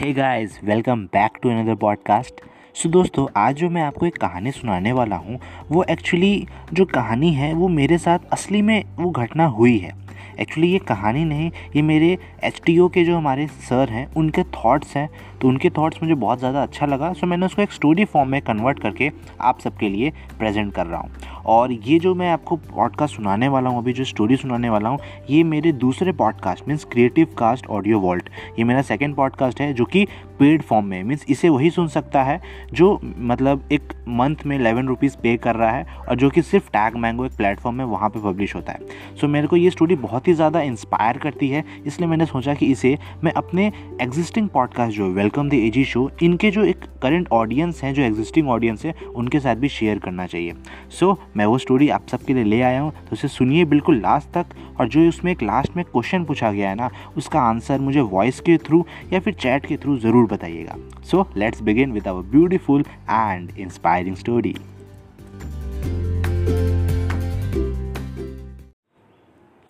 Hey guys welcome back to another podcast so दोस्तों, आज जो मैं आपको एक कहानी सुनाने वाला हूँ, वो एक्चुअली जो कहानी है, वो मेरे साथ असली में वो घटना हुई है। एक्चुअली ये कहानी नहीं, ये मेरे एचटीओ के जो हमारे सर हैं, उनके थॉट्स हैं तो उनके थॉट्स मुझे बहुत ज़्यादा अच्छा लगा। सो मैंने उसको एक स्टोरी फॉर्म में कन्वर्ट करके आप सबके लिए प्रेजेंट कर रहा हूँ। और ये जो मैं आपको पॉडकास्ट सुनाने वाला हूँ, अभी जो स्टोरी सुनाने वाला हूँ, ये मेरे दूसरे podcast means creative cast audio vault ये मेरा सेकेंड पॉडकास्ट है, जो कि पेड फॉर्म में मीन्स इसे वही सुन सकता है जो मतलब एक मंथ में इलेवन रुपीज़ पे कर रहा है और जो कि सिर्फ़ टैग मैंगो एक प्लेटफॉर्म में वहाँ पे पब्लिश होता है। सो so, मेरे को ये स्टोरी बहुत ही ज़्यादा इंस्पायर करती है इसलिए मैंने सोचा कि इसे मैं अपने एग्जिस्टिंग पॉडकास्ट जो वेलकम द एजी शो इनके जो एक करंट ऑडियंस हैं जो एग्जिस्टिंग ऑडियंस है उनके साथ भी शेयर करना चाहिए। सो so, मैं वो स्टोरी आप सबके लिए ले आया हूँ तो उसे सुनिए बिल्कुल लास्ट तक और जो उसमें एक लास्ट में क्वेश्चन पूछा गया है ना उसका आंसर मुझे वॉइस के थ्रू या फिर चैट के थ्रू ज़रूर बताइएगा so let's begin with our beautiful and inspiring story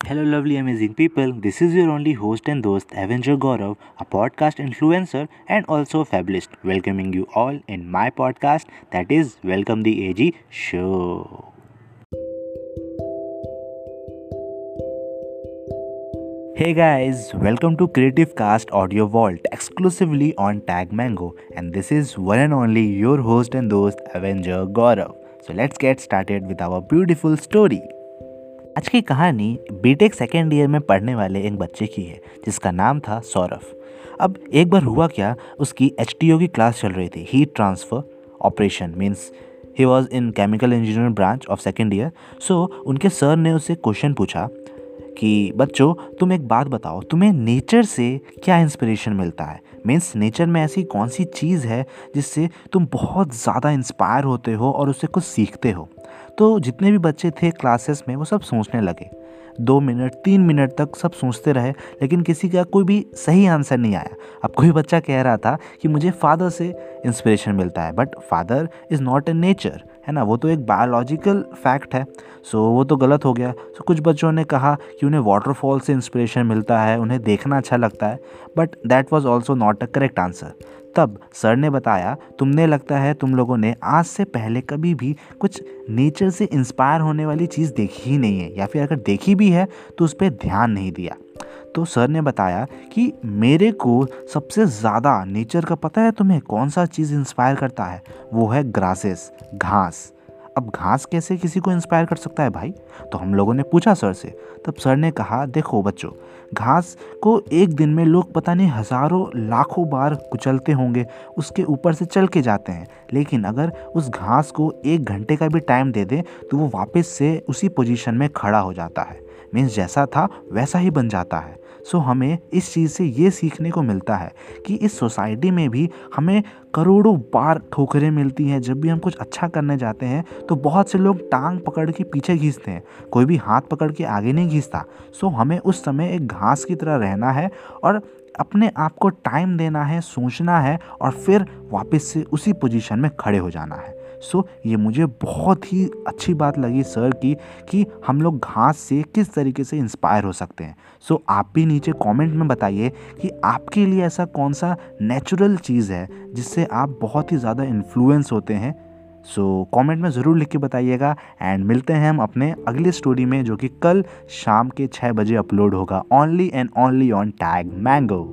Hello, lovely, amazing people. This is your only host and host, Avenger Gaurav, a podcast influencer and also a fabulist, welcoming you all in my podcast that is Welcome the AG Show. Hey guys, welcome to Creative Cast Audio Vault exclusively on Tag Mango, and this is one and only your host and host, Avenger Gaurav. So let's get started with our beautiful story. आज की कहानी BTech second year में पढ़ने वाले एक बच्चे की है जिसका नाम था सौरभ अब एक बार हुआ क्या उसकी एचटीओ की क्लास चल रही थी heat transfer operation means he was in chemical engineering branch of second year so उनके सर ने उसे क्वेश्चन पूछा कि, बच्चों, तुम एक बात बताओ, तुम्हें नेचर से क्या इंस्पिरेशन मिलता है? मीन्स नेचर में ऐसी कौन सी चीज़ है जिससे तुम बहुत ज़्यादा इंस्पायर होते हो और उससे कुछ सीखते हो? तो जितने भी बच्चे थे क्लासेस में, वो सब सोचने लगे। दो मिनट, तीन मिनट तक सब सोचते रहे, लेकिन किसी का कोई भी सही आंसर नहीं आया। अब कोई बच्चा कह रहा था कि मुझे फादर से इंस्पिरेशन मिलता है but father is not a nature है ना? वो तो एक बायोलॉजिकल फैक्ट है। सो so, वो तो गलत हो गया। सो so, कुछ बच्चों ने कहा कि उन्हें वाटरफॉल से इंस्पिरेशन मिलता है उन्हें देखना अच्छा लगता है। But that was also not a correct answer तब सर ने बताया तुमने लगता है तुम लोगों ने आज से पहले कभी भी कुछ नेचर से इंस्पायर होने वाली चीज़ देखी ही नहीं है। या फिर अगर देखी भी है तो उस पर ध्यान नहीं दिया। तो सर ने बताया कि मेरे को सबसे ज़्यादा नेचर का पता है तुम्हें कौन सा चीज़ इंस्पायर करता है? वो है ग्रासेस घास। अब घास कैसे किसी को इंस्पायर कर सकता है भाई? तो हम लोगों ने पूछा सर से। तब सर ने कहा, देखो बच्चों, घास को एक दिन में लोग पता नहीं हज़ारों, लाखों बार कुचलते होंगे, उसके ऊपर से चल के जाते हैं। लेकिन अगर उस घास को एक घंटे का भी टाइम दे दें तो वो वापस से उसी पोजीशन में खड़ा हो जाता है। मीन्स जैसा था, वैसा ही बन जाता है। सो हमें इस चीज़ से ये सीखने को मिलता है कि इस सोसाइटी में भी हमें करोड़ों बार ठोकरें मिलती हैं। जब भी हम कुछ अच्छा करने जाते हैं तो बहुत से लोग टांग पकड़ के पीछे घींचते हैं। कोई भी हाथ पकड़ के आगे नहीं घींचता सो हमें उस समय एक घास की तरह रहना है और अपने आप को टाइम देना है सोचना है और फिर वापस से उसी पोजीशन में खड़े हो जाना है। सो so, ये मुझे बहुत ही अच्छी बात लगी सर की कि हम लोग घास से किस तरीके से इंस्पायर हो सकते हैं। सो so, आप भी नीचे कमेंट में बताइए कि आपके लिए ऐसा कौन सा नेचुरल चीज़ है जिससे आप बहुत ही ज़्यादा इन्फ्लुएंस होते हैं। सो so, कमेंट में ज़रूर लिख के बताइएगा एंड मिलते हैं हम अपने अगले स्टोरी में जो कि कल शाम के छः बजे अपलोड होगा। Only and only on tag mango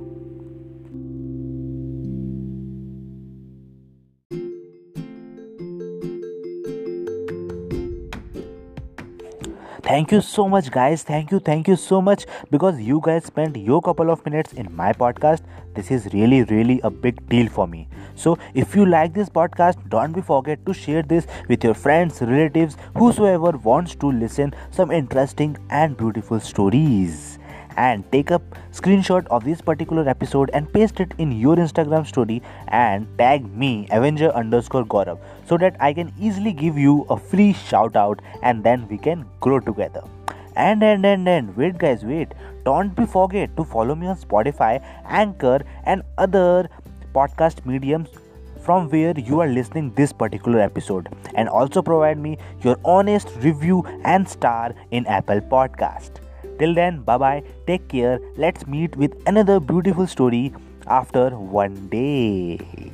thank you so much guys. Thank you thank you so much. Because you guys spent your couple of minutes in my podcast this is really really a big deal for me. So if you like this podcast don't be forget to share this with your friends relatives whosoever wants to listen some interesting and beautiful stories and take a screenshot of this particular episode and paste it in your Instagram story and tag me Avenger underscore Gaurav so that I can easily give you a free shout out and then we can grow together. And and and and wait guys wait don't be forget to follow me on Spotify, Anchor and other podcast mediums from where you are listening this particular episode and also provide me your honest review and star in Apple Podcast. Till then, bye bye, take care. Let's meet with another beautiful story after one day.